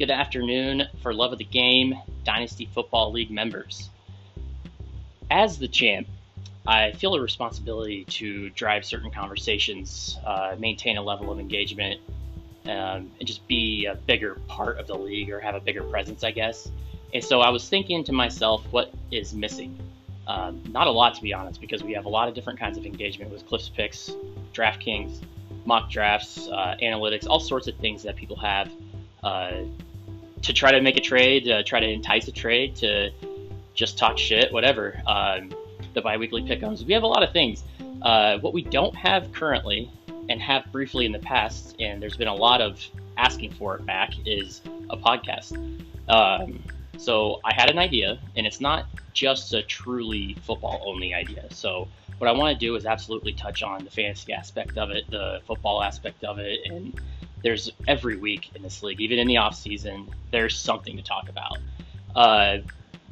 Good afternoon for Love of the Game Dynasty Football League members. As the champ, I feel a responsibility to drive certain conversations, uh, maintain a level of engagement, um, and just be a bigger part of the league or have a bigger presence, I guess. And so I was thinking to myself, what is missing? Um, not a lot, to be honest, because we have a lot of different kinds of engagement with Cliff's Picks, DraftKings, mock drafts, uh, analytics, all sorts of things that people have uh, to try to make a trade, uh, try to entice a trade, to just talk shit, whatever. Um, the biweekly pickums. We have a lot of things. Uh, what we don't have currently, and have briefly in the past, and there's been a lot of asking for it back, is a podcast. Um, so I had an idea, and it's not just a truly football only idea. So what I want to do is absolutely touch on the fantasy aspect of it, the football aspect of it, and there's every week in this league, even in the off season, there's something to talk about. Uh,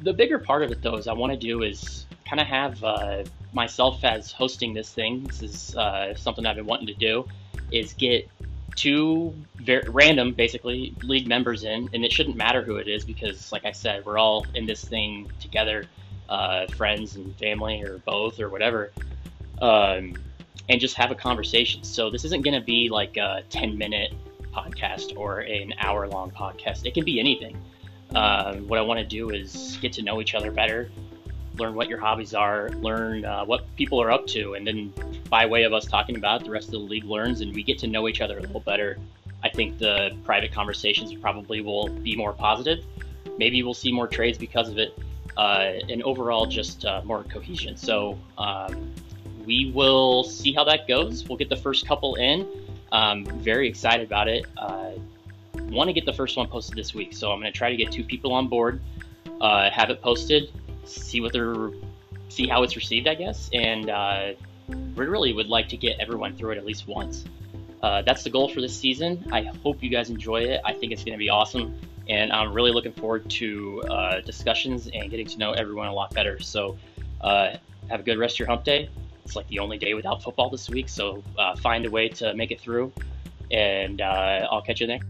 the bigger part of it, though, is I want to do is kind of have uh, myself as hosting this thing. This is uh, something I've been wanting to do, is get two very random, basically, league members in, and it shouldn't matter who it is because, like I said, we're all in this thing together, uh, friends and family, or both, or whatever, um, and just have a conversation. So this isn't going to be like a 10 minute podcast or an hour long podcast. It can be anything. Um, what I want to do is get to know each other better, learn what your hobbies are, learn uh, what people are up to, and then by way of us talking about it, the rest of the league learns and we get to know each other a little better. I think the private conversations probably will be more positive. Maybe we'll see more trades because of it, uh, and overall just uh, more cohesion. So um, we will see how that goes. We'll get the first couple in. Um, very excited about it. Uh, Want to get the first one posted this week, so I'm going to try to get two people on board, uh, have it posted, see what they're, see how it's received, I guess, and uh, we really would like to get everyone through it at least once. Uh, that's the goal for this season. I hope you guys enjoy it. I think it's going to be awesome, and I'm really looking forward to uh, discussions and getting to know everyone a lot better. So, uh, have a good rest of your hump day. It's like the only day without football this week, so uh, find a way to make it through, and uh, I'll catch you there.